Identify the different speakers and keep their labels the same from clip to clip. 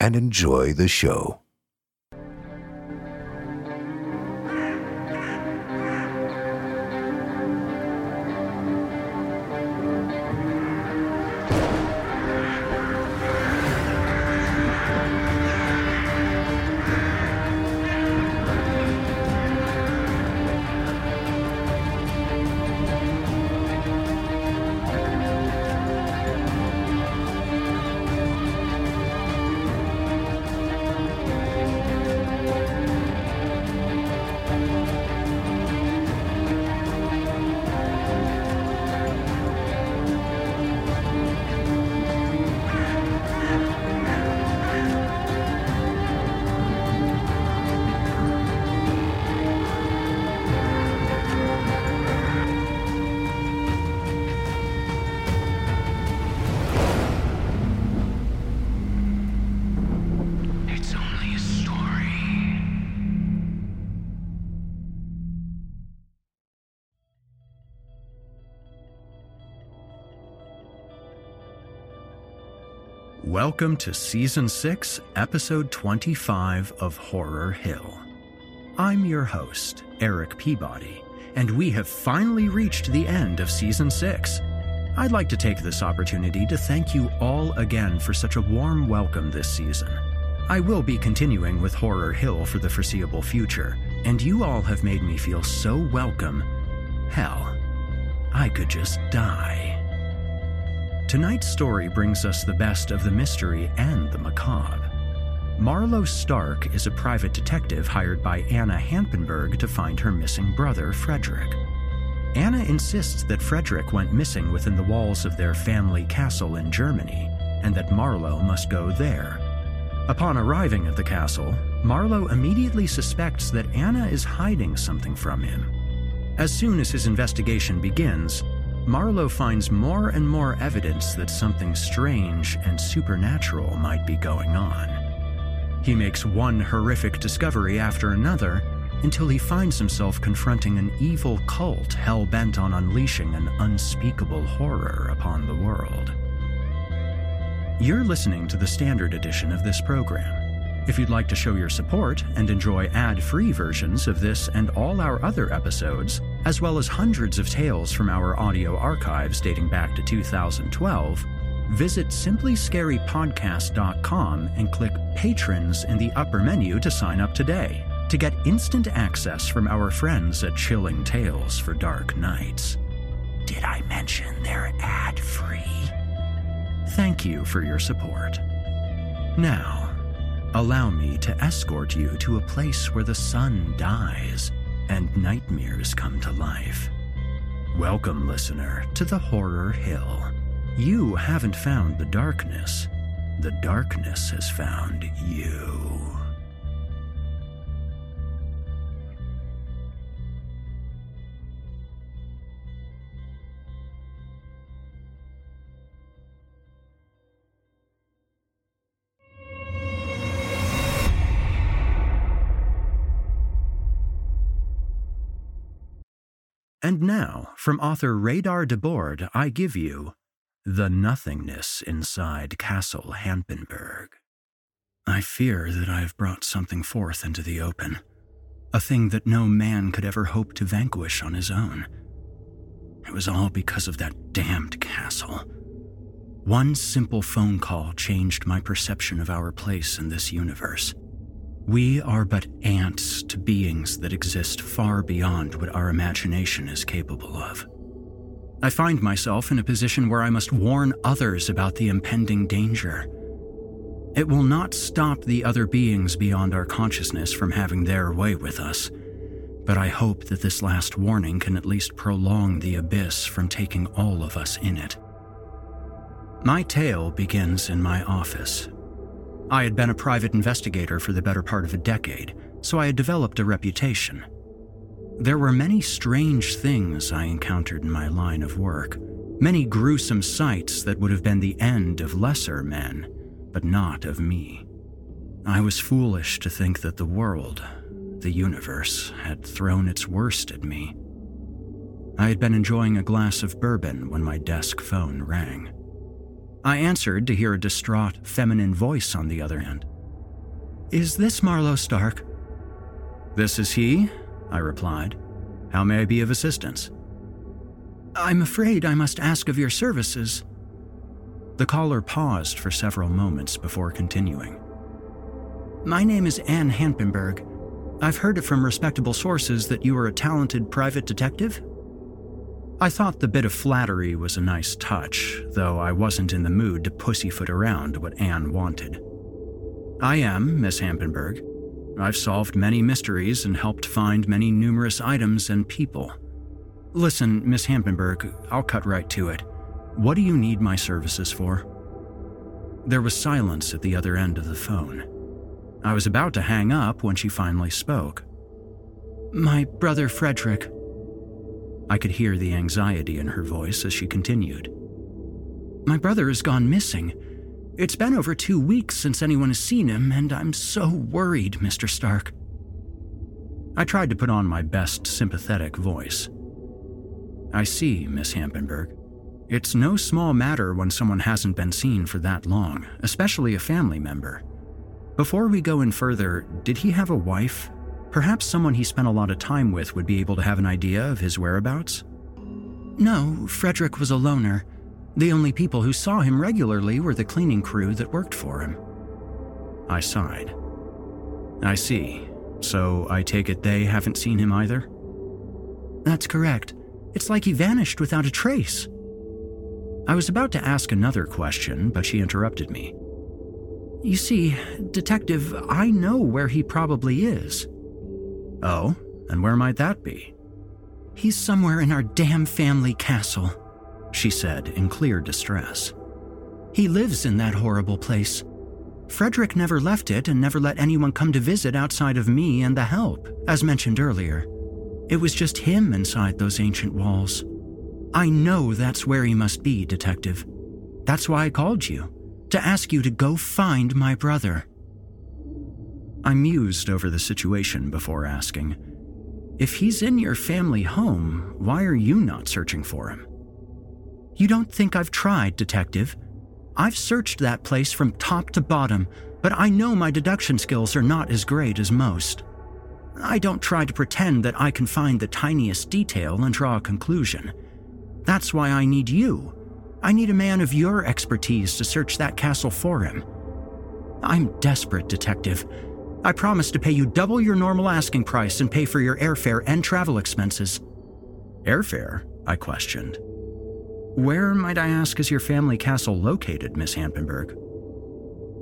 Speaker 1: and enjoy the show.
Speaker 2: Welcome to Season 6, Episode 25 of Horror Hill. I'm your host, Eric Peabody, and we have finally reached the end of Season 6. I'd like to take this opportunity to thank you all again for such a warm welcome this season. I will be continuing with Horror Hill for the foreseeable future, and you all have made me feel so welcome. Hell, I could just die. Tonight's story brings us the best of the mystery and the macabre. Marlowe Stark is a private detective hired by Anna Hampenberg to find her missing brother, Frederick. Anna insists that Frederick went missing within the walls of their family castle in Germany, and that Marlowe must go there. Upon arriving at the castle, Marlowe immediately suspects that Anna is hiding something from him. As soon as his investigation begins, Marlowe finds more and more evidence that something strange and supernatural might be going on. He makes one horrific discovery after another until he finds himself confronting an evil cult hell bent on unleashing an unspeakable horror upon the world. You're listening to the standard edition of this program. If you'd like to show your support and enjoy ad free versions of this and all our other episodes, as well as hundreds of tales from our audio archives dating back to 2012, visit simplyscarypodcast.com and click Patrons in the upper menu to sign up today to get instant access from our friends at Chilling Tales for Dark Nights. Did I mention they're ad free? Thank you for your support. Now, allow me to escort you to a place where the sun dies and nightmares come to life. Welcome, listener, to the Horror Hill. You haven't found the darkness, the darkness has found you. And now, from author Radar Debord, I give you The Nothingness Inside Castle Hampenberg. I fear that I have brought something forth into the open, a thing that no man could ever hope to vanquish on his own. It was all because of that damned castle. One simple phone call changed my perception of our place in this universe. We are but ants to beings that exist far beyond what our imagination is capable of. I find myself in a position where I must warn others about the impending danger. It will not stop the other beings beyond our consciousness from having their way with us, but I hope that this last warning can at least prolong the abyss from taking all of us in it. My tale begins in my office I had been a private investigator for the better part of a decade, so I had developed a reputation. There were many strange things I encountered in my line of work, many gruesome sights that would have been the end of lesser men, but not of me. I was foolish to think that the world, the universe, had thrown its worst at me. I had been enjoying a glass of bourbon when my desk phone rang. I answered to hear a distraught, feminine voice on the other end. Is this Marlowe Stark? This is he, I replied. How may I be of assistance? I'm afraid I must ask of your services. The caller paused for several moments before continuing. My name is Anne Hampenberg. I've heard it from respectable sources that you are a talented private detective. I thought the bit of flattery was a nice touch, though I wasn't in the mood to pussyfoot around what Anne wanted. I am, Miss Hampenberg. I've solved many mysteries and helped find many numerous items and people. Listen, Miss Hampenberg, I'll cut right to it. What do you need my services for? There was silence at the other end of the phone. I was about to hang up when she finally spoke. My brother Frederick, I could hear the anxiety in her voice as she continued. My brother has gone missing. It's been over two weeks since anyone has seen him, and I'm so worried, Mr. Stark. I tried to put on my best sympathetic voice. I see, Miss Hampenberg. It's no small matter when someone hasn't been seen for that long, especially a family member. Before we go in further, did he have a wife Perhaps someone he spent a lot of time with would be able to have an idea of his whereabouts? No, Frederick was a loner. The only people who saw him regularly were the cleaning crew that worked for him. I sighed. I see. So I take it they haven't seen him either? That's correct. It's like he vanished without a trace. I was about to ask another question, but she interrupted me. You see, Detective, I know where he probably is. Oh, and where might that be? He's somewhere in our damn family castle, she said in clear distress. He lives in that horrible place. Frederick never left it and never let anyone come to visit outside of me and the help, as mentioned earlier. It was just him inside those ancient walls. I know that's where he must be, Detective. That's why I called you, to ask you to go find my brother. I mused over the situation before asking, If he's in your family home, why are you not searching for him? You don't think I've tried, Detective? I've searched that place from top to bottom, but I know my deduction skills are not as great as most. I don't try to pretend that I can find the tiniest detail and draw a conclusion. That's why I need you. I need a man of your expertise to search that castle for him. I'm desperate, Detective. I promise to pay you double your normal asking price and pay for your airfare and travel expenses. Airfare? I questioned. Where, might I ask, is your family castle located, Miss Hampenberg?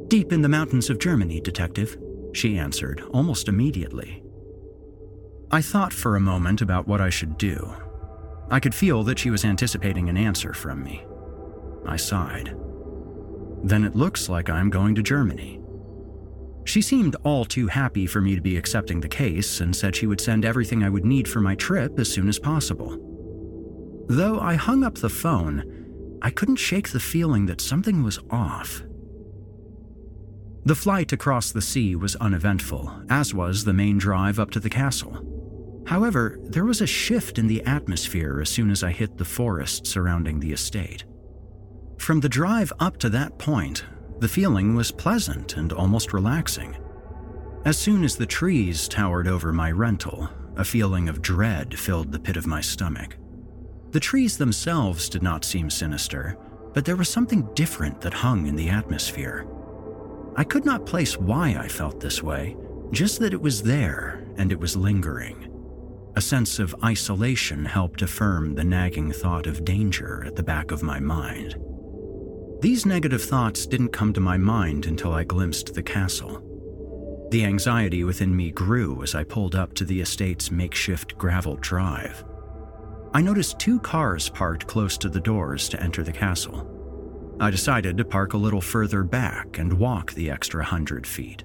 Speaker 2: Deep in the mountains of Germany, Detective, she answered almost immediately. I thought for a moment about what I should do. I could feel that she was anticipating an answer from me. I sighed. Then it looks like I'm going to Germany. She seemed all too happy for me to be accepting the case and said she would send everything I would need for my trip as soon as possible. Though I hung up the phone, I couldn't shake the feeling that something was off. The flight across the sea was uneventful, as was the main drive up to the castle. However, there was a shift in the atmosphere as soon as I hit the forest surrounding the estate. From the drive up to that point, the feeling was pleasant and almost relaxing. As soon as the trees towered over my rental, a feeling of dread filled the pit of my stomach. The trees themselves did not seem sinister, but there was something different that hung in the atmosphere. I could not place why I felt this way, just that it was there and it was lingering. A sense of isolation helped affirm the nagging thought of danger at the back of my mind. These negative thoughts didn't come to my mind until I glimpsed the castle. The anxiety within me grew as I pulled up to the estate's makeshift gravel drive. I noticed two cars parked close to the doors to enter the castle. I decided to park a little further back and walk the extra hundred feet.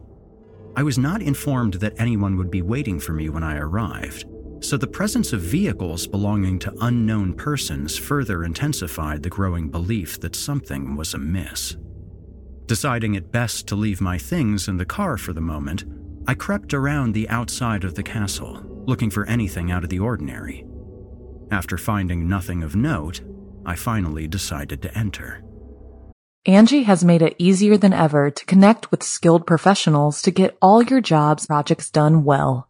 Speaker 2: I was not informed that anyone would be waiting for me when I arrived, so the presence of vehicles belonging to unknown persons further intensified the growing belief that something was amiss. Deciding it best to leave my things in the car for the moment, I crept around the outside of the castle, looking for anything out of the ordinary. After finding nothing of note, I finally decided to enter.
Speaker 3: Angi has made it easier than ever to connect with skilled professionals to get all your jobs projects done well.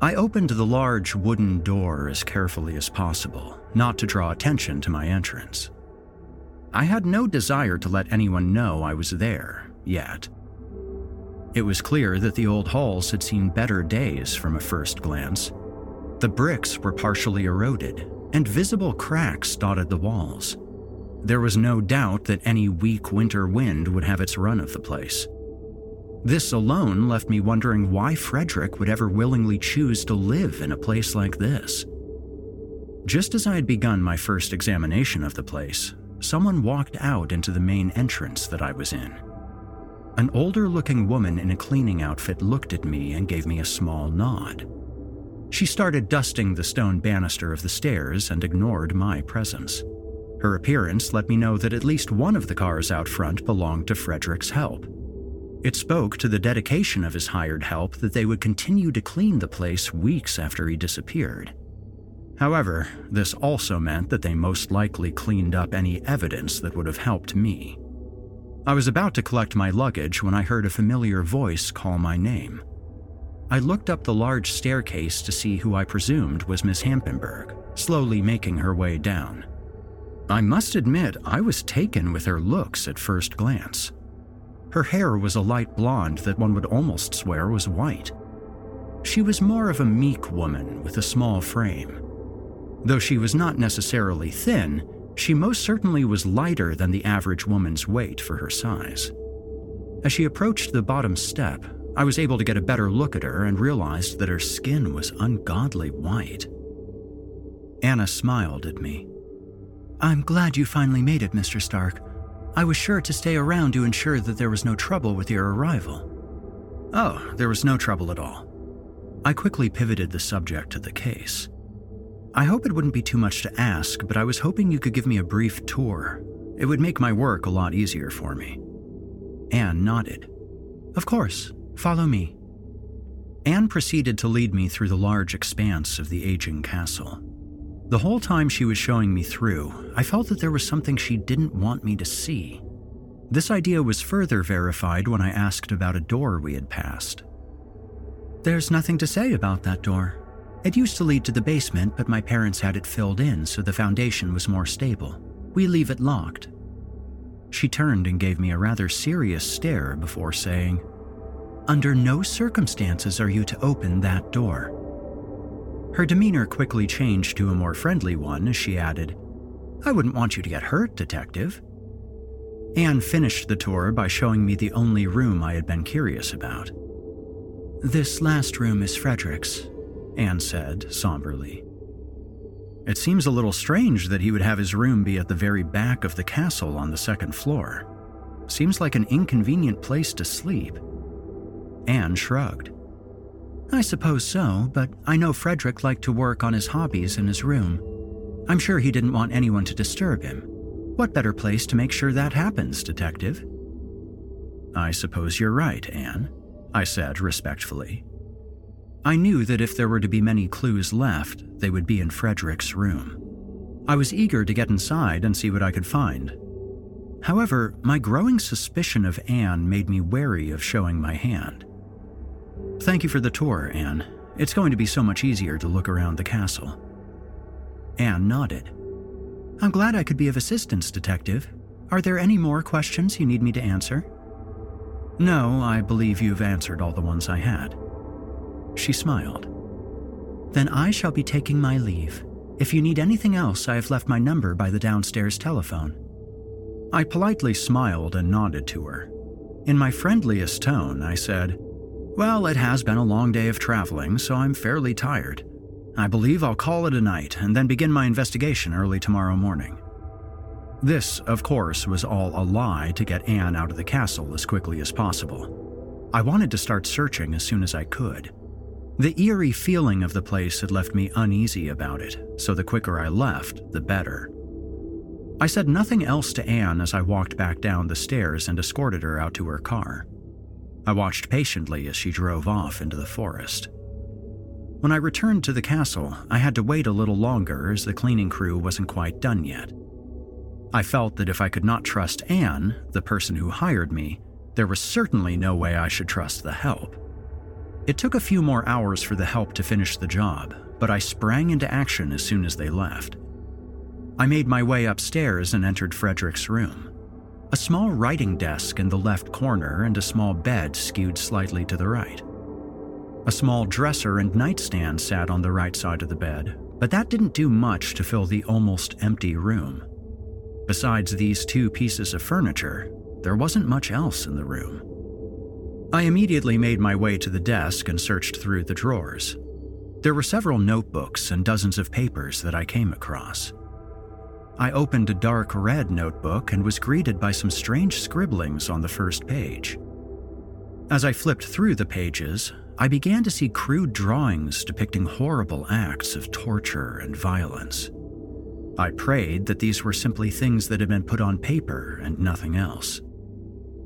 Speaker 2: I opened the large wooden door as carefully as possible, not to draw attention to my entrance. I had no desire to let anyone know I was there, yet. It was clear that the old halls had seen better days from a first glance. The bricks were partially eroded, and visible cracks dotted the walls. There was no doubt that any weak winter wind would have its run of the place. This alone left me wondering why Frederick would ever willingly choose to live in a place like this. Just as I had begun my first examination of the place, someone walked out into the main entrance that I was in. An older looking woman in a cleaning outfit looked at me and gave me a small nod. She started dusting the stone banister of the stairs and ignored my presence. Her appearance let me know that at least one of the cars out front belonged to Frederick's help. It spoke to the dedication of his hired help that they would continue to clean the place weeks after he disappeared. However, this also meant that they most likely cleaned up any evidence that would have helped me. I was about to collect my luggage when I heard a familiar voice call my name. I looked up the large staircase to see who I presumed was Miss Hampenberg, slowly making her way down. I must admit, I was taken with her looks at first glance. Her hair was a light blonde that one would almost swear was white. She was more of a meek woman with a small frame. Though she was not necessarily thin, she most certainly was lighter than the average woman's weight for her size. As she approached the bottom step, I was able to get a better look at her and realized that her skin was ungodly white. Anna smiled at me. I'm glad you finally made it, Mr. Stark. I was sure to stay around to ensure that there was no trouble with your arrival. Oh, there was no trouble at all. I quickly pivoted the subject to the case. I hope it wouldn't be too much to ask, but I was hoping you could give me a brief tour. It would make my work a lot easier for me. Anne nodded. Of course, follow me. Anne proceeded to lead me through the large expanse of the aging castle. The whole time she was showing me through, I felt that there was something she didn't want me to see. This idea was further verified when I asked about a door we had passed. There's nothing to say about that door. It used to lead to the basement, but my parents had it filled in so the foundation was more stable. We leave it locked. She turned and gave me a rather serious stare before saying, Under no circumstances are you to open that door. Her demeanor quickly changed to a more friendly one as she added, I wouldn't want you to get hurt, Detective. Anne finished the tour by showing me the only room I had been curious about. This last room is Frederick's, Anne said somberly. It seems a little strange that he would have his room be at the very back of the castle on the second floor. Seems like an inconvenient place to sleep. Anne shrugged. I suppose so, but I know Frederick liked to work on his hobbies in his room. I'm sure he didn't want anyone to disturb him. What better place to make sure that happens, Detective? I suppose you're right, Anne, I said respectfully. I knew that if there were to be many clues left, they would be in Frederick's room. I was eager to get inside and see what I could find. However, my growing suspicion of Anne made me wary of showing my hand. Thank you for the tour, Anne. It's going to be so much easier to look around the castle. Anne nodded. I'm glad I could be of assistance, Detective. Are there any more questions you need me to answer? No, I believe you've answered all the ones I had. She smiled. Then I shall be taking my leave. If you need anything else, I have left my number by the downstairs telephone. I politely smiled and nodded to her. In my friendliest tone, I said, Well, it has been a long day of traveling, so I'm fairly tired. I believe I'll call it a night and then begin my investigation early tomorrow morning. This, of course, was all a lie to get Anne out of the castle as quickly as possible. I wanted to start searching as soon as I could. The eerie feeling of the place had left me uneasy about it, so the quicker I left, the better. I said nothing else to Anne as I walked back down the stairs and escorted her out to her car. I watched patiently as she drove off into the forest. When I returned to the castle, I had to wait a little longer as the cleaning crew wasn't quite done yet. I felt that if I could not trust Anne, the person who hired me, there was certainly no way I should trust the help. It took a few more hours for the help to finish the job, but I sprang into action as soon as they left. I made my way upstairs and entered Frederick's room. A small writing desk in the left corner and a small bed skewed slightly to the right. A small dresser and nightstand sat on the right side of the bed, but that didn't do much to fill the almost empty room. Besides these two pieces of furniture, there wasn't much else in the room. I immediately made my way to the desk and searched through the drawers. There were several notebooks and dozens of papers that I came across. I opened a dark red notebook and was greeted by some strange scribblings on the first page. As I flipped through the pages, I began to see crude drawings depicting horrible acts of torture and violence. I prayed that these were simply things that had been put on paper and nothing else.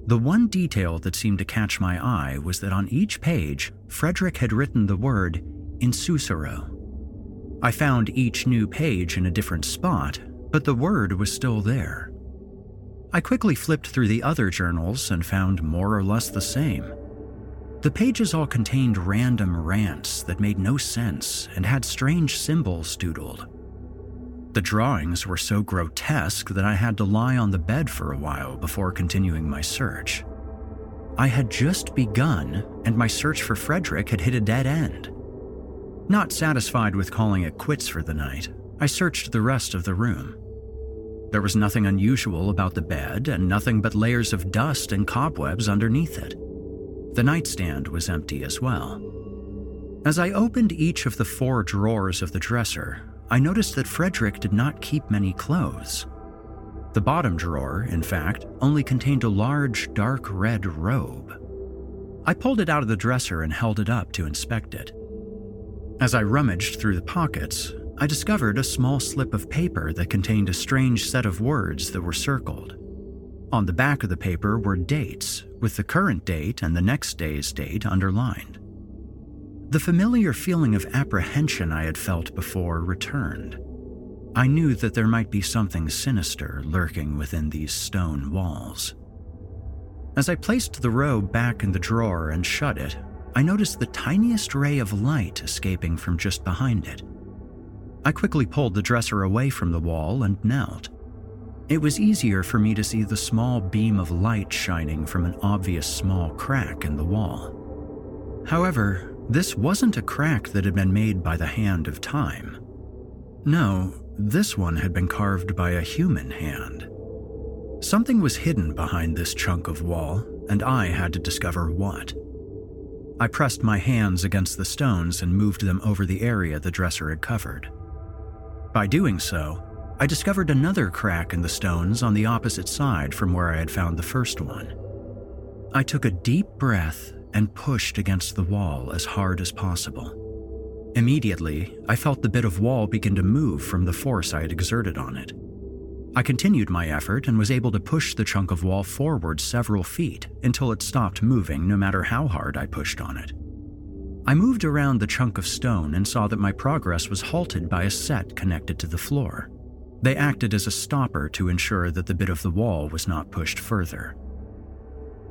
Speaker 2: The one detail that seemed to catch my eye was that on each page, Frederick had written the word Insusuro. I found each new page in a different spot, but the word was still there. I quickly flipped through the other journals and found more or less the same. The pages all contained random rants that made no sense and had strange symbols doodled. The drawings were so grotesque that I had to lie on the bed for a while before continuing my search. I had just begun, and my search for Frederick had hit a dead end. Not satisfied with calling it quits for the night, I searched the rest of the room. There was nothing unusual about the bed, and nothing but layers of dust and cobwebs underneath it. The nightstand was empty as well. As I opened each of the four drawers of the dresser, I noticed that Frederick did not keep many clothes. The bottom drawer, in fact, only contained a large, dark red robe. I pulled it out of the dresser and held it up to inspect it. As I rummaged through the pockets, I discovered a small slip of paper that contained a strange set of words that were circled. On the back of the paper were dates, with the current date and the next day's date underlined. The familiar feeling of apprehension I had felt before returned. I knew that there might be something sinister lurking within these stone walls. As I placed the robe back in the drawer and shut it, I noticed the tiniest ray of light escaping from just behind it. I quickly pulled the dresser away from the wall and knelt. It was easier for me to see the small beam of light shining from an obvious small crack in the wall. However, this wasn't a crack that had been made by the hand of time. No, this one had been carved by a human hand. Something was hidden behind this chunk of wall, and I had to discover what. I pressed my hands against the stones and moved them over the area the dresser had covered. By doing so, I discovered another crack in the stones on the opposite side from where I had found the first one. I took a deep breath and pushed against the wall as hard as possible. Immediately, I felt the bit of wall begin to move from the force I had exerted on it. I continued my effort and was able to push the chunk of wall forward several feet until it stopped moving no matter how hard I pushed on it. I moved around the chunk of stone and saw that my progress was halted by a set connected to the floor. They acted as a stopper to ensure that the bit of the wall was not pushed further.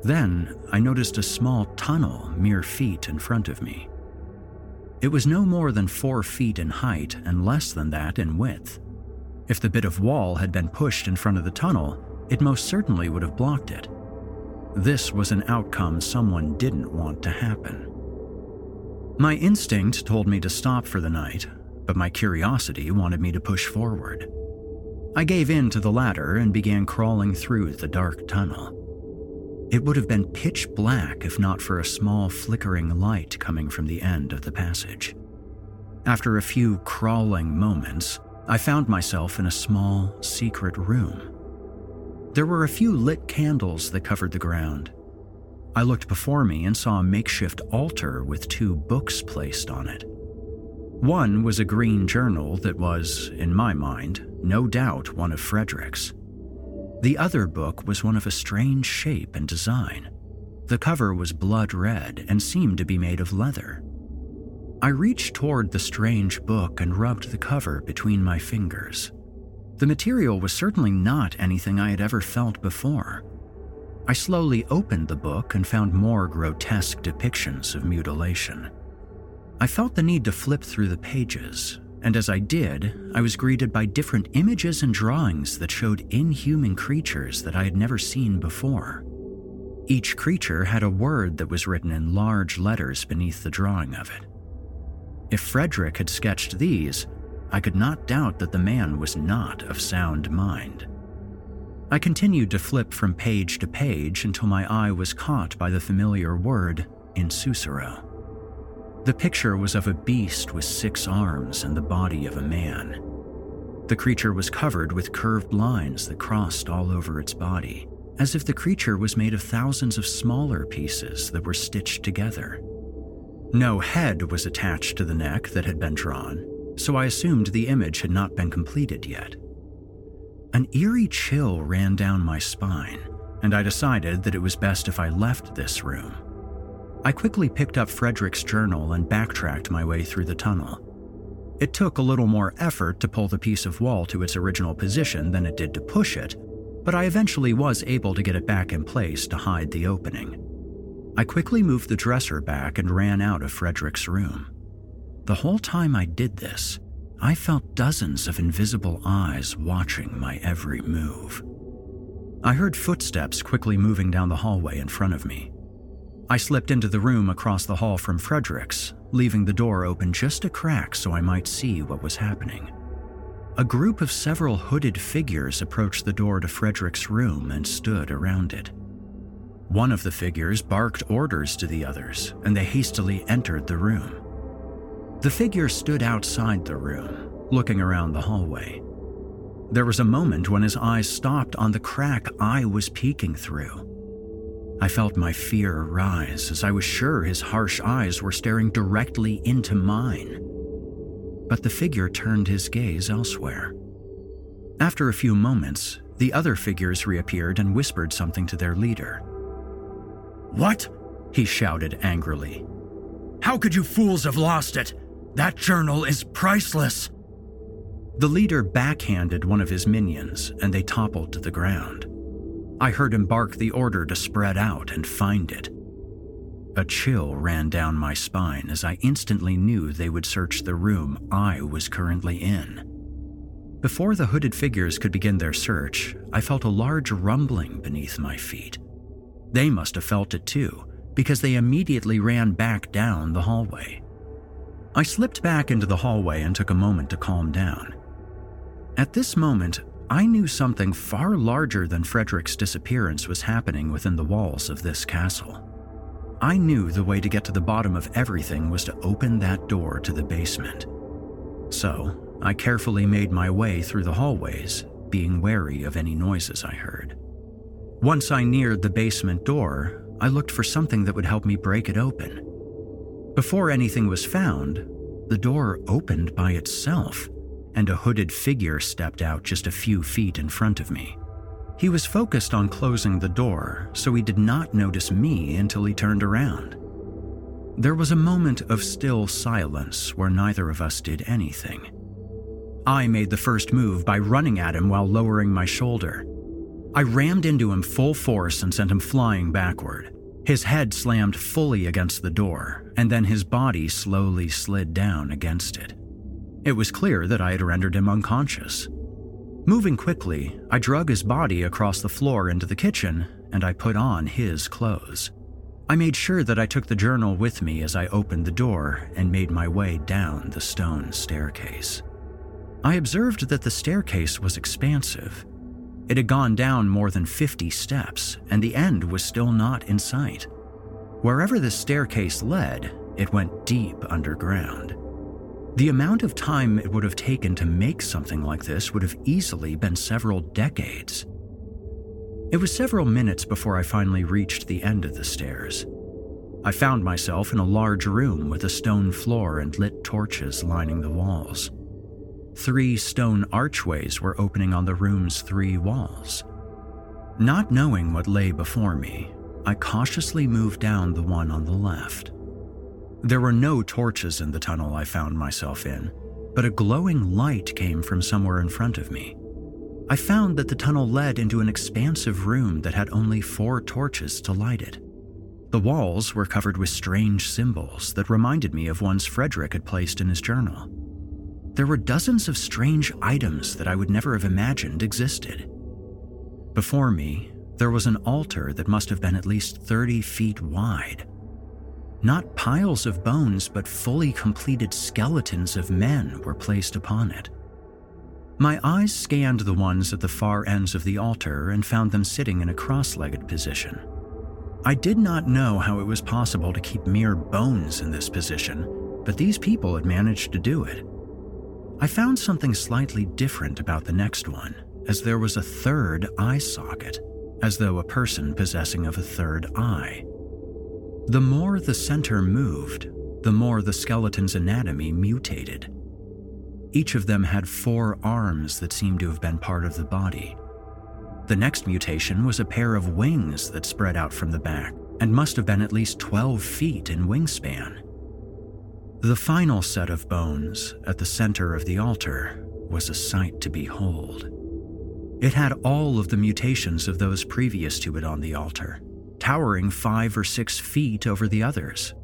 Speaker 2: Then I noticed a small tunnel mere feet in front of me. It was no more than four feet in height and less than that in width. If the bit of wall had been pushed in front of the tunnel, it most certainly would have blocked it. This was an outcome someone didn't want to happen. My instinct told me to stop for the night, but my curiosity wanted me to push forward. I gave in to the ladder and began crawling through the dark tunnel. It would have been pitch black if not for a small flickering light coming from the end of the passage. After a few crawling moments, I found myself in a small, secret room. There were a few lit candles that covered the ground. I looked before me and saw a makeshift altar with two books placed on it. One was a green journal that was, in my mind, no doubt one of Frederick's. The other book was one of a strange shape and design. The cover was blood red and seemed to be made of leather. I reached toward the strange book and rubbed the cover between my fingers. The material was certainly not anything I had ever felt before. I slowly opened the book and found more grotesque depictions of mutilation. I felt the need to flip through the pages, and as I did, I was greeted by different images and drawings that showed inhuman creatures that I had never seen before. Each creature had a word that was written in large letters beneath the drawing of it. If Frederick had sketched these, I could not doubt that the man was not of sound mind. I continued to flip from page to page until my eye was caught by the familiar word in Insusuro. The picture was of a beast with six arms and the body of a man. The creature was covered with curved lines that crossed all over its body, as if the creature was made of thousands of smaller pieces that were stitched together. No head was attached to the neck that had been drawn, so I assumed the image had not been completed yet. An eerie chill ran down my spine, and I decided that it was best if I left this room. I quickly picked up Frederick's journal and backtracked my way through the tunnel. It took a little more effort to pull the piece of wall to its original position than it did to push it, but I eventually was able to get it back in place to hide the opening. I quickly moved the dresser back and ran out of Frederick's room. The whole time I did this, I felt dozens of invisible eyes watching my every move. I heard footsteps quickly moving down the hallway in front of me. I slipped into the room across the hall from Frederick's, leaving the door open just a crack so I might see what was happening. A group of several hooded figures approached the door to Frederick's room and stood around it. One of the figures barked orders to the others, and they hastily entered the room. The figure stood outside the room, looking around the hallway. There was a moment when his eyes stopped on the crack I was peeking through. I felt my fear rise as I was sure his harsh eyes were staring directly into mine. But the figure turned his gaze elsewhere. After a few moments, the other figures reappeared and whispered something to their leader.
Speaker 4: What?
Speaker 2: He shouted angrily.
Speaker 4: How could you fools have lost it? That journal is priceless.
Speaker 2: The leader backhanded one of his minions, and they toppled to the ground. I heard him bark the order to spread out and find it. A chill ran down my spine as I instantly knew they would search the room I was currently in. Before the hooded figures could begin their search, I felt a large rumbling beneath my feet. They must have felt it too, because they immediately ran back down the hallway. I slipped back into the hallway and took a moment to calm down. At this moment, I knew something far larger than Frederick's disappearance was happening within the walls of this castle. I knew the way to get to the bottom of everything was to open that door to the basement. So, I carefully made my way through the hallways, being wary of any noises I heard. Once I neared the basement door, I looked for something that would help me break it open. Before anything was found, the door opened by itself and a hooded figure stepped out just a few feet in front of me. He was focused on closing the door, so he did not notice me until he turned around. There was a moment of still silence where neither of us did anything. I made the first move by running at him while lowering my shoulder. I rammed into him full force and sent him flying backward. His head slammed fully against the door, and then his body slowly slid down against it. It was clear that I had rendered him unconscious. Moving quickly, I drug his body across the floor into the kitchen and I put on his clothes. I made sure that I took the journal with me as I opened the door and made my way down the stone staircase. I observed that the staircase was expansive. It had gone down more than 50 steps, and the end was still not in sight. Wherever the staircase led, it went deep underground. The amount of time it would have taken to make something like this would have easily been several decades. It was several minutes before I finally reached the end of the stairs. I found myself in a large room with a stone floor and lit torches lining the walls. Three stone archways were opening on the room's three walls. Not knowing what lay before me, I cautiously moved down the one on the left. There were no torches in the tunnel I found myself in, but a glowing light came from somewhere in front of me. I found that the tunnel led into an expansive room that had only four torches to light it. The walls were covered with strange symbols that reminded me of ones Frederick had placed in his journal. There were dozens of strange items that I would never have imagined existed. Before me, there was an altar that must have been at least 30 feet wide. Not piles of bones, but fully completed skeletons of men were placed upon it. My eyes scanned the ones at the far ends of the altar and found them sitting in a cross legged position. I did not know how it was possible to keep mere bones in this position, but these people had managed to do it. I found something slightly different about the next one, as there was a third eye socket, as though a person possessing of a third eye. The more the center moved, the more the skeleton's anatomy mutated. Each of them had four arms that seemed to have been part of the body. The next mutation was a pair of wings that spread out from the back and must have been at least 12 feet in wingspan. The final set of bones at the center of the altar was a sight to behold. It had all of the mutations of those previous to it on the altar towering five or six feet over the others.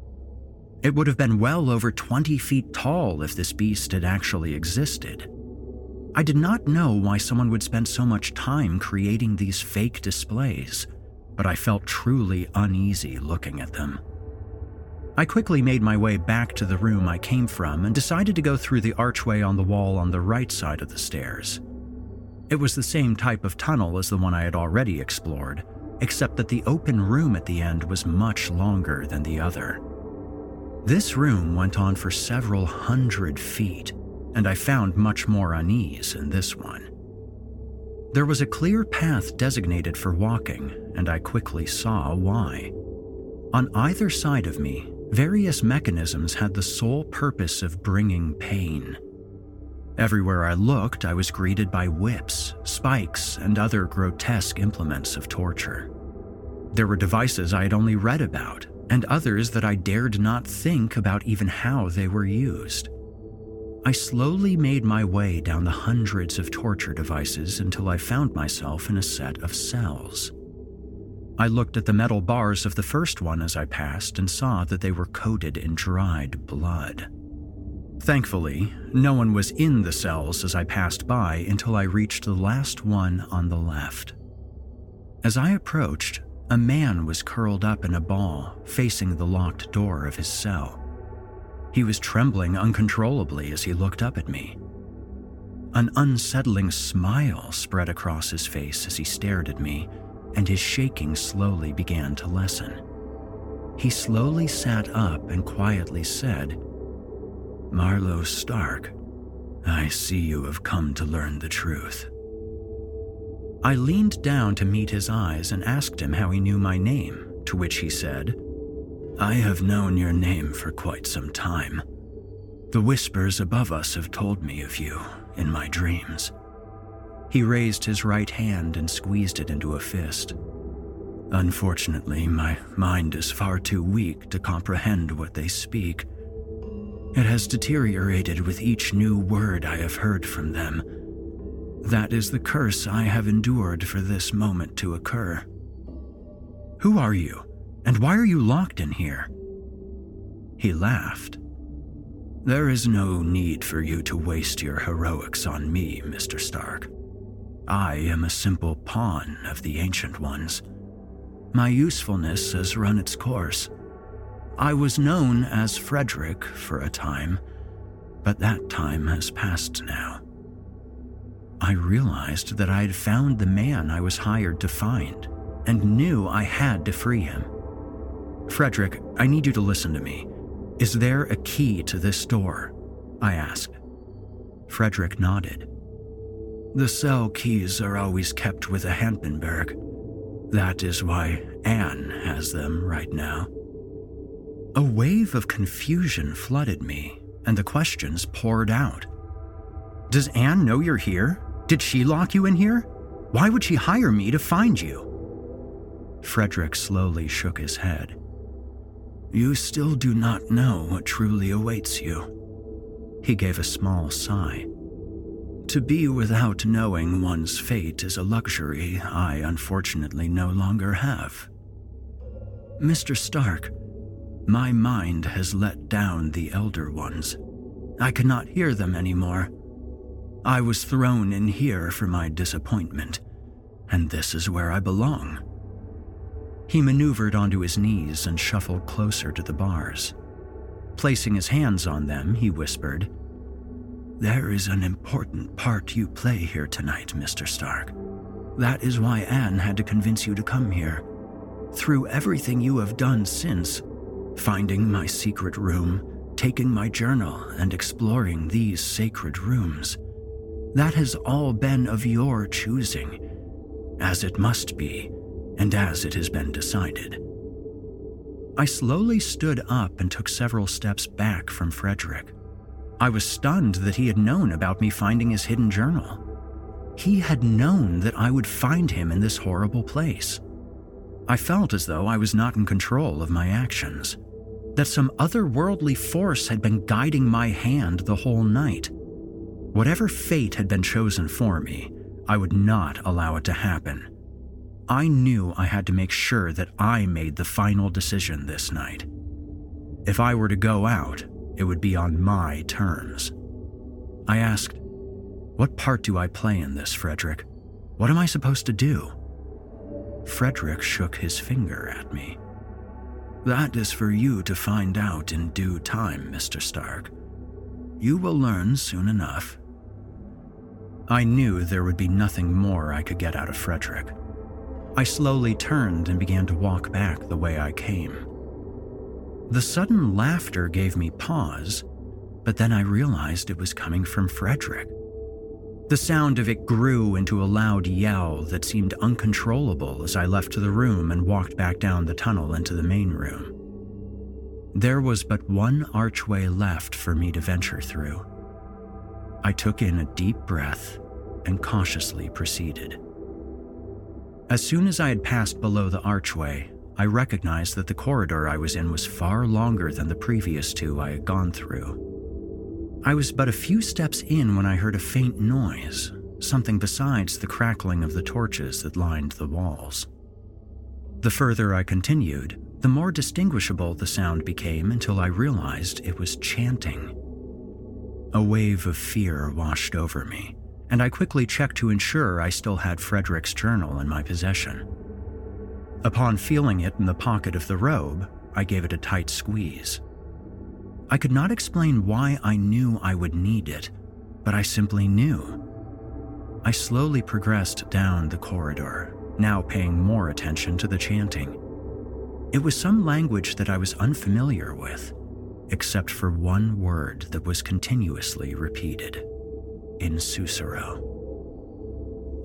Speaker 2: It would have been well over 20 feet tall if this beast had actually existed. I did not know why someone would spend so much time creating these fake displays, but I felt truly uneasy looking at them. I quickly made my way back to the room I came from and decided to go through the archway on the wall on the right side of the stairs. It was the same type of tunnel as the one I had already explored, except that the open room at the end was much longer than the other. This room went on for several hundred feet, and I found much more unease in this one. There was a clear path designated for walking, and I quickly saw why. On either side of me, various mechanisms had the sole purpose of bringing pain. Everywhere I looked, I was greeted by whips, spikes, and other grotesque implements of torture. There were devices I had only read about, and others that I dared not think about even how they were used. I slowly made my way down the hundreds of torture devices until I found myself in a set of cells. I looked at the metal bars of the first one as I passed and saw that they were coated in dried blood. Thankfully, no one was in the cells as I passed by until I reached the last one on the left. As I approached, a man was curled up in a ball facing the locked door of his cell. He was trembling uncontrollably as he looked up at me. An unsettling smile spread across his face as he stared at me, and his shaking slowly began to lessen. He slowly sat up and quietly said, Marlowe Stark, I see you have come to learn the truth. I leaned down to meet his eyes and asked him how he knew my name, to which he said, I have known your name for quite some time. The whispers above us have told me of you in my dreams. He raised his right hand and squeezed it into a fist. Unfortunately, my mind is far too weak to comprehend what they speak. It has deteriorated with each new word I have heard from them. That is the curse I have endured for this moment to occur. Who are you, and why are you locked in here? He laughed. There is no need for you to waste your heroics on me, Mr. Stark. I am a simple pawn of the Ancient Ones. My usefulness has run its course. I was known as Frederick for a time, but that time has passed now. I realized that I had found the man I was hired to find and knew I had to free him. Frederick, I need you to listen to me. Is there a key to this door? I asked. Frederick nodded. The cell keys are always kept with a Hampenberg. That is why Anne has them right now. A wave of confusion flooded me, and the questions poured out. Does Anne know you're here? Did she lock you in here? Why would she hire me to find you? Frederick slowly shook his head. You still do not know what truly awaits you. He gave a small sigh. To be without knowing one's fate is a luxury I unfortunately no longer have. Mr. Stark, my mind has let down the Elder Ones. I cannot hear them anymore. I was thrown in here for my disappointment, and this is where I belong. He maneuvered onto his knees and shuffled closer to the bars. Placing his hands on them, he whispered, There is an important part you play here tonight, Mr. Stark. That is why Anne had to convince you to come here. Through everything you have done since, finding my secret room, taking my journal, and exploring these sacred rooms. That has all been of your choosing, as it must be, and as it has been decided. I slowly stood up and took several steps back from Frederick. I was stunned that he had known about me finding his hidden journal. He had known that I would find him in this horrible place. I felt as though I was not in control of my actions that some otherworldly force had been guiding my hand the whole night. Whatever fate had been chosen for me, I would not allow it to happen. I knew I had to make sure that I made the final decision this night. If I were to go out, it would be on my terms. I asked, What part do I play in this, Frederick? What am I supposed to do? Frederick shook his finger at me. That is for you to find out in due time, Mr. Stark. You will learn soon enough. I knew there would be nothing more I could get out of Frederick. I slowly turned and began to walk back the way I came. The sudden laughter gave me pause, but then I realized it was coming from Frederick. The sound of it grew into a loud yell that seemed uncontrollable as I left the room and walked back down the tunnel into the main room. There was but one archway left for me to venture through. I took in a deep breath and cautiously proceeded. As soon as I had passed below the archway, I recognized that the corridor I was in was far longer than the previous two I had gone through. I was but a few steps in when I heard a faint noise, something besides the crackling of the torches that lined the walls. The further I continued, the more distinguishable the sound became until I realized it was chanting. A wave of fear washed over me, and I quickly checked to ensure I still had Frederick's journal in my possession. Upon feeling it in the pocket of the robe, I gave it a tight squeeze. I could not explain why I knew I would need it, but I simply knew. I slowly progressed down the corridor, now paying more attention to the chanting. It was some language that I was unfamiliar with, except for one word that was continuously repeated in Insusuro.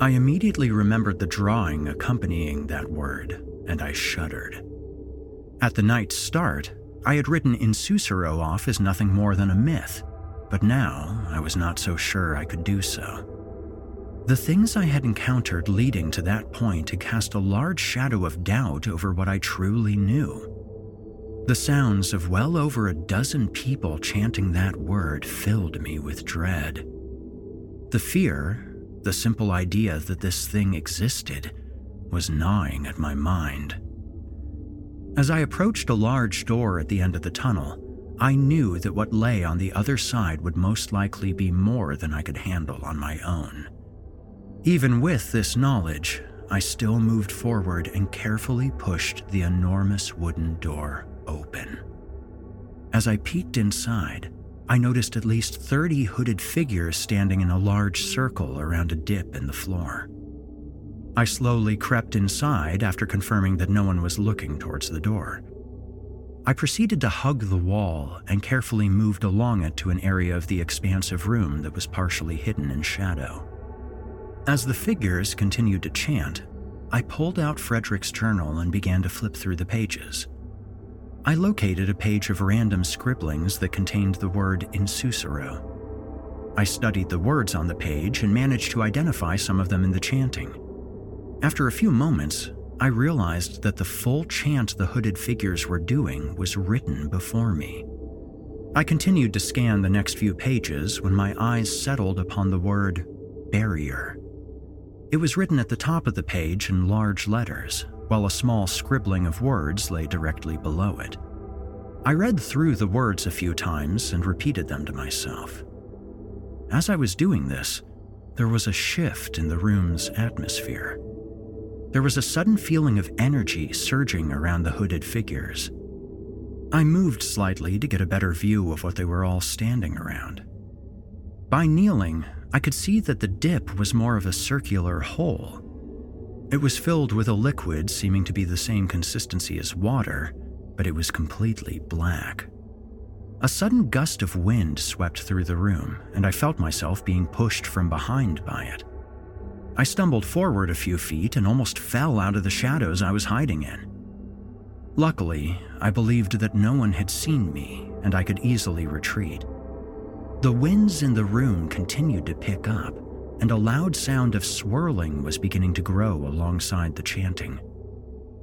Speaker 2: I immediately remembered the drawing accompanying that word, and I shuddered. At the night's start, I had written Insusuro off as nothing more than a myth, but now I was not so sure I could do so. The things I had encountered leading to that point had cast a large shadow of doubt over what I truly knew. The sounds of well over a dozen people chanting that word filled me with dread. The fear, the simple idea that this thing existed, was gnawing at my mind. As I approached a large door at the end of the tunnel, I knew that what lay on the other side would most likely be more than I could handle on my own. Even with this knowledge, I still moved forward and carefully pushed the enormous wooden door open. As I peeked inside, I noticed at least 30 hooded figures standing in a large circle around a dip in the floor. I slowly crept inside after confirming that no one was looking towards the door. I proceeded to hug the wall and carefully moved along it to an area of the expansive room that was partially hidden in shadow. As the figures continued to chant, I pulled out Frederick's journal and began to flip through the pages. I located a page of random scribblings that contained the word Insusuro. I studied the words on the page and managed to identify some of them in the chanting. After a few moments, I realized that the full chant the hooded figures were doing was written before me. I continued to scan the next few pages when my eyes settled upon the word barrier. It was written at the top of the page in large letters, while a small scribbling of words lay directly below it. I read through the words a few times and repeated them to myself. As I was doing this, there was a shift in the room's atmosphere. There was a sudden feeling of energy surging around the hooded figures. I moved slightly to get a better view of what they were all standing around. By kneeling, I could see that the dip was more of a circular hole. It was filled with a liquid seeming to be the same consistency as water, but it was completely black. A sudden gust of wind swept through the room, and I felt myself being pushed from behind by it. I stumbled forward a few feet and almost fell out of the shadows I was hiding in. Luckily, I believed that no one had seen me and I could easily retreat. The winds in the room continued to pick up, and a loud sound of swirling was beginning to grow alongside the chanting.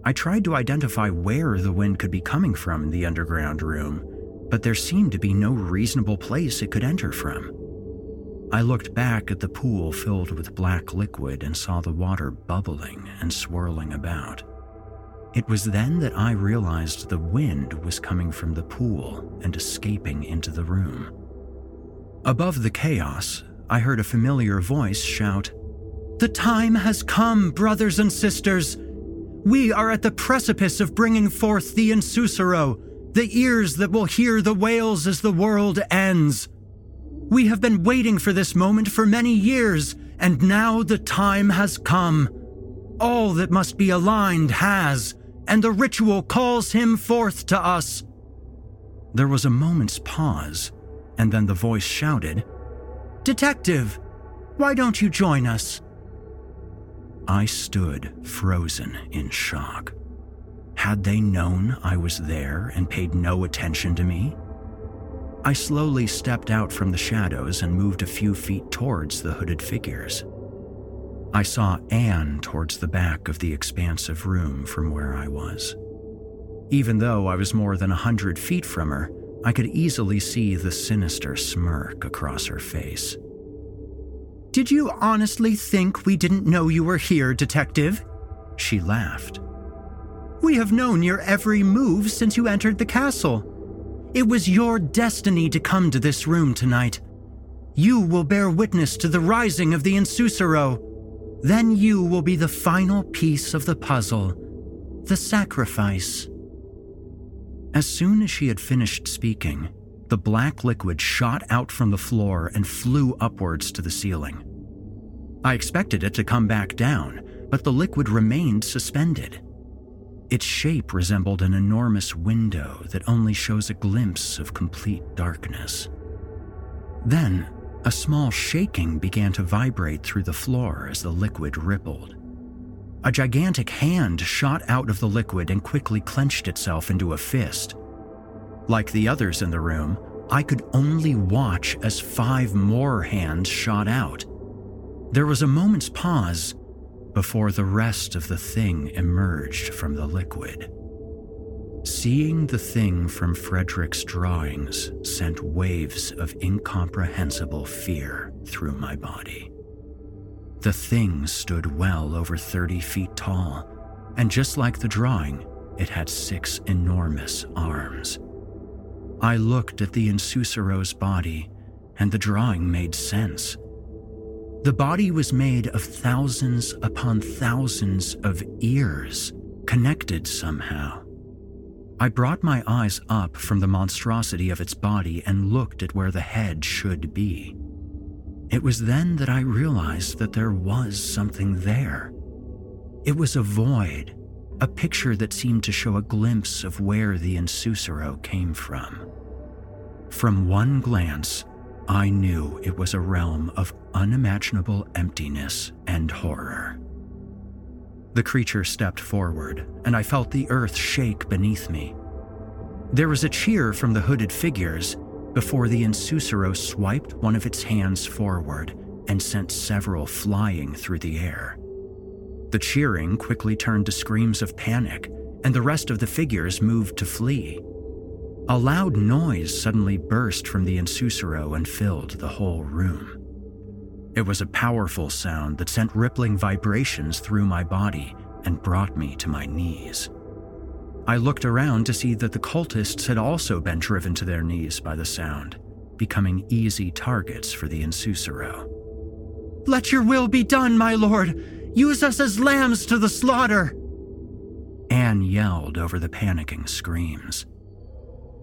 Speaker 2: I tried to identify where the wind could be coming from in the underground room, but there seemed to be no reasonable place it could enter from. I looked back at the pool filled with black liquid and saw the water bubbling and swirling about. It was then that I realized the wind was coming from the pool and escaping into the room. Above the chaos, I heard a familiar voice shout, The time has come, brothers and sisters! We are at the precipice of bringing forth the Insusero, the ears that will hear the wails as the world ends. We have been waiting for this moment for many years, and now the time has come. All that must be aligned has, and the ritual calls him forth to us. There was a moment's pause, and then the voice shouted, Detective, why don't you join us? I stood frozen in shock. Had they known I was there and paid no attention to me? I slowly stepped out from the shadows and moved a few feet towards the hooded figures. I saw Anne towards the back of the expansive room from where I was. Even though I was more than a hundred feet from her, I could easily see the sinister smirk across her face. Did you honestly think we didn't know you were here, Detective? She laughed. We have known your every move since you entered the castle. It was your destiny to come to this room tonight. You will bear witness to the rising of the Insusero. Then you will be the final piece of the puzzle, the sacrifice. As soon as she had finished speaking, the black liquid shot out from the floor and flew upwards to the ceiling. I expected it to come back down, but the liquid remained suspended. Its shape resembled an enormous window that only shows a glimpse of complete darkness. Then, a small shaking began to vibrate through the floor as the liquid rippled. A gigantic hand shot out of the liquid and quickly clenched itself into a fist. Like the others in the room, I could only watch as five more hands shot out. There was a moment's pause before the rest of the thing emerged from the liquid. Seeing the thing from Frederick's drawings sent waves of incomprehensible fear through my body. The thing stood well over 30 feet tall, and just like the drawing, it had six enormous arms. I looked at the Insusero's body, and the drawing made sense. The body was made of thousands upon thousands of ears, connected somehow. I brought my eyes up from the monstrosity of its body and looked at where the head should be. It was then that I realized that there was something there. It was a void, a picture that seemed to show a glimpse of where the Insusero came from. From one glance, I knew it was a realm of unimaginable emptiness and horror. The creature stepped forward, and I felt the earth shake beneath me. There was a cheer from the hooded figures before the Insusero swiped one of its hands forward and sent several flying through the air. The cheering quickly turned to screams of panic, and the rest of the figures moved to flee. A loud noise suddenly burst from the Insusero and filled the whole room. It was a powerful sound that sent rippling vibrations through my body and brought me to my knees. I looked around to see that the cultists had also been driven to their knees by the sound, becoming easy targets for the Insusero. Let your will be done, my lord! Use us as lambs to the slaughter! Anne yelled over the panicking screams.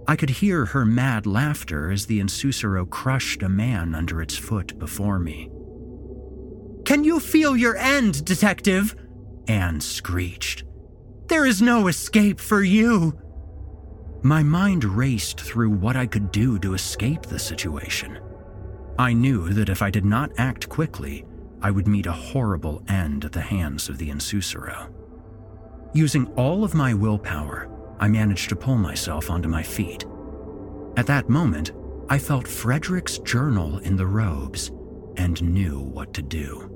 Speaker 2: I could hear her mad laughter as the Insusero crushed a man under its foot before me. Can you feel your end, detective? Anne screeched. There is no escape for you. My mind raced through what I could do to escape the situation. I knew that if I did not act quickly, I would meet a horrible end at the hands of the Insusero. Using all of my willpower, I managed to pull myself onto my feet. At that moment, I felt Frederick's journal in the robes and knew what to do.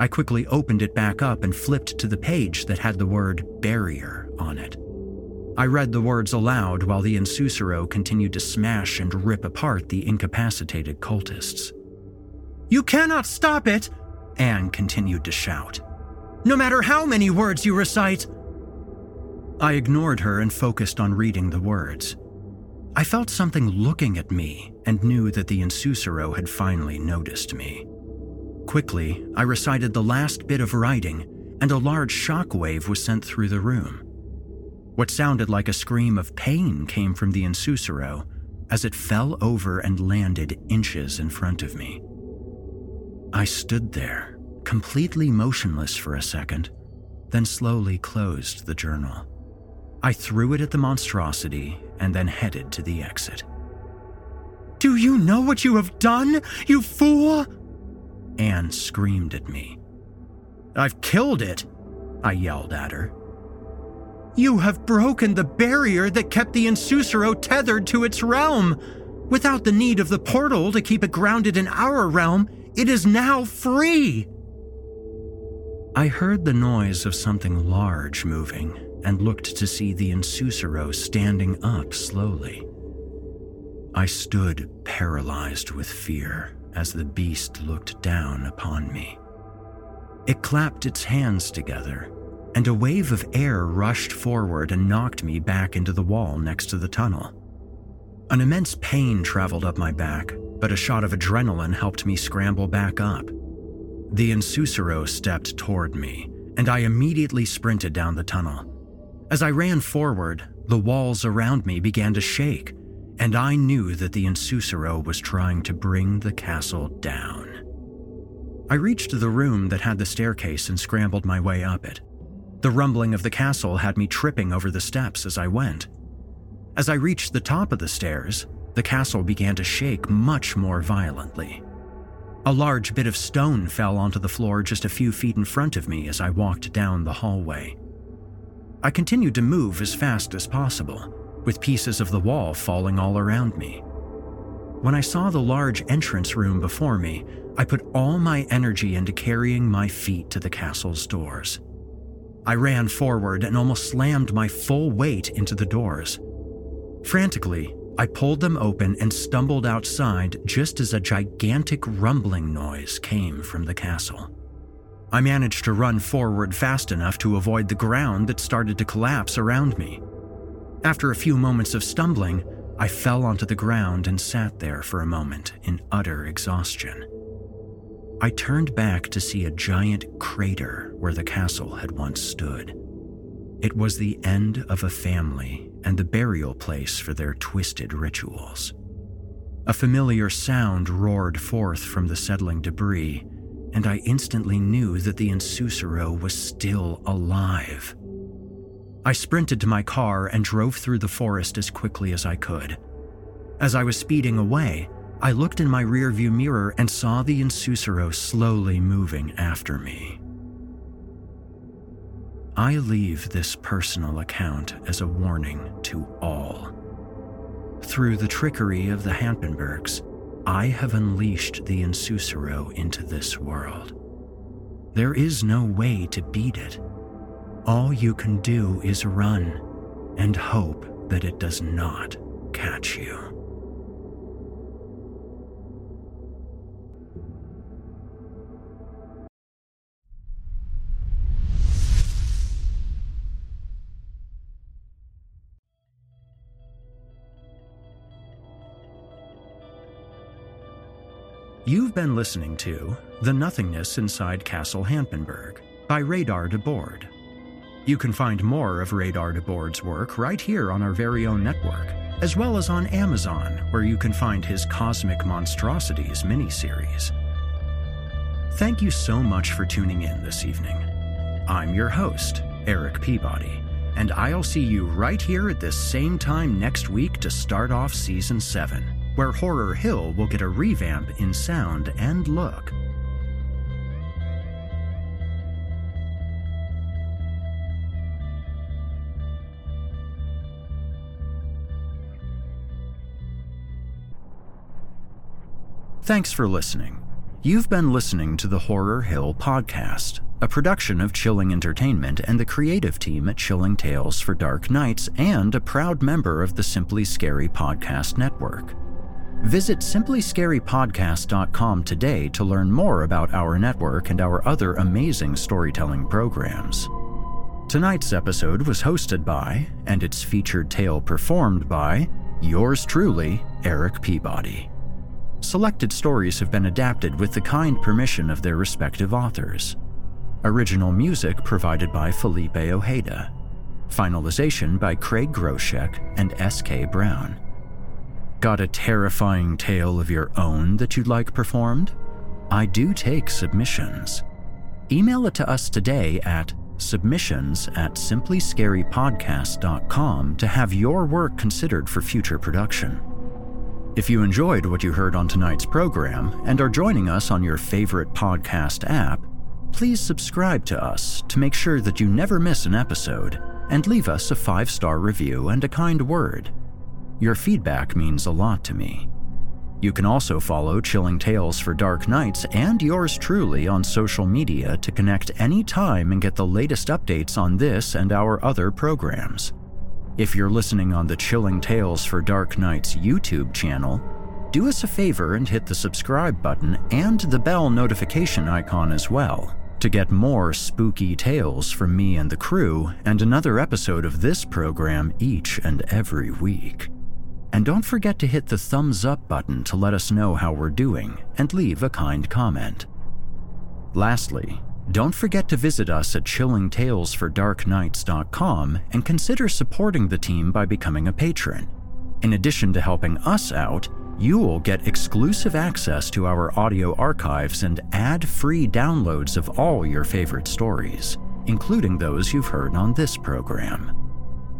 Speaker 2: I quickly opened it back up and flipped to the page that had the word barrier on it. I read the words aloud while the Insusero continued to smash and rip apart the incapacitated cultists. You cannot stop it! Anne continued to shout. No matter how many words you recite! I ignored her and focused on reading the words. I felt something looking at me and knew that the Insusero had finally noticed me. Quickly, I recited the last bit of writing, and a large shock wave was sent through the room. What sounded like a scream of pain came from the Insusuro as it fell over and landed inches in front of me. I stood there, completely motionless for a second, then slowly closed the journal. I threw it at the monstrosity and then headed to the exit.
Speaker 4: Do you know what you have done, you fool?
Speaker 2: Anne screamed at me. I've killed it, I yelled at her.
Speaker 4: You have broken the barrier that kept the Insusuro tethered to its realm. Without the need of the portal to keep it grounded in our realm, it is now free.
Speaker 2: I heard the noise of something large moving and looked to see the Insusuro standing up slowly. I stood paralyzed with fear as the beast looked down upon me. It clapped its hands together, and a wave of air rushed forward and knocked me back into the wall next to the tunnel. An immense pain traveled up my back, but a shot of adrenaline helped me scramble back up. The Insusuro stepped toward me, and I immediately sprinted down the tunnel. As I ran forward, the walls around me began to shake, and I knew that the Insusuro was trying to bring the castle down. I reached the room that had the staircase and scrambled my way up it. The rumbling of the castle had me tripping over the steps as I went. As I reached the top of the stairs, the castle began to shake much more violently. A large bit of stone fell onto the floor just a few feet in front of me as I walked down the hallway. I continued to move as fast as possible, with pieces of the wall falling all around me. When I saw the large entrance room before me, I put all my energy into carrying my feet to the castle's doors. I ran forward and almost slammed my full weight into the doors. Frantically, I pulled them open and stumbled outside just as a gigantic rumbling noise came from the castle. I managed to run forward fast enough to avoid the ground that started to collapse around me. After a few moments of stumbling, I fell onto the ground and sat there for a moment in utter exhaustion. I turned back to see a giant crater where the castle had once stood. It was the end of a family and the burial place for their twisted rituals. A familiar sound roared forth from the settling debris, and I instantly knew that the Insusuro was still alive. I sprinted to my car and drove through the forest as quickly as I could. As I was speeding away, I looked in my rearview mirror and saw the Insusuro slowly moving after me. I leave this personal account as a warning to all. Through the trickery of the Hampenbergs, I have unleashed the Insusuro into this world. There is no way to beat it. All you can do is run and hope that it does not catch you. You've been listening to The Nothingness Inside Castle Hampenberg by Radar DeBoard. You can find more of Radar DeBoard's work right here on our very own network, as well as on Amazon, where you can find his Cosmic Monstrosities miniseries. Thank you so much for tuning in this evening. I'm your host, Eric Peabody, and I'll see you right here at this same time next week to start off Season 7, where Horror Hill will get a revamp in sound and look. Thanks for listening. You've been listening to the Horror Hill Podcast, a production of Chilling Entertainment and the creative team at Chilling Tales for Dark Nights, and a proud member of the Simply Scary Podcast Network. Visit simplyscarypodcast.com today to learn more about our network and our other amazing storytelling programs. Tonight's episode was hosted by, and its featured tale performed by, yours truly, Eric Peabody. Selected stories have been adapted with the kind permission of their respective authors. Original music provided by Felipe Ojeda. Finalization by Craig Groshek and S.K. Brown. Got a terrifying tale of your own that you'd like performed? I do take submissions. Email it to us today at submissions at simplyscarypodcast.com to have your work considered for future production. If you enjoyed what you heard on tonight's program and are joining us on your favorite podcast app, please subscribe to us to make sure that you never miss an episode and leave us a five star review and a kind word. Your feedback means a lot to me. You can also follow Chilling Tales for Dark Nights and yours truly on social media to connect anytime and get the latest updates on this and our other programs. If you're listening on the Chilling Tales for Dark Nights YouTube channel, do us a favor and hit the subscribe button and the bell notification icon as well to get more spooky tales from me and the crew and another episode of this program each and every week. And don't forget to hit the thumbs up button to let us know how we're doing and leave a kind comment. Lastly, don't forget to visit us at chillingtalesfordarknights.com and consider supporting the team by becoming a patron. In addition to helping us out, you will get exclusive access to our audio archives and ad free downloads of all your favorite stories, including those you've heard on this program.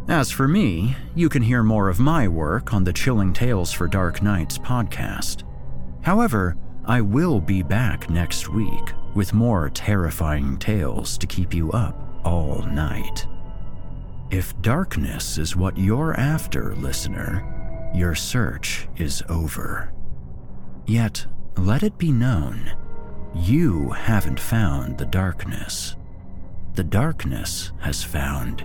Speaker 2: As for me, you can hear more of my work on the Chilling Tales for Dark Nights podcast. However, I will be back next week with more terrifying tales to keep you up all night. If darkness is what you're after, listener, your search is over. Yet, let it be known, you haven't found the darkness. The darkness has found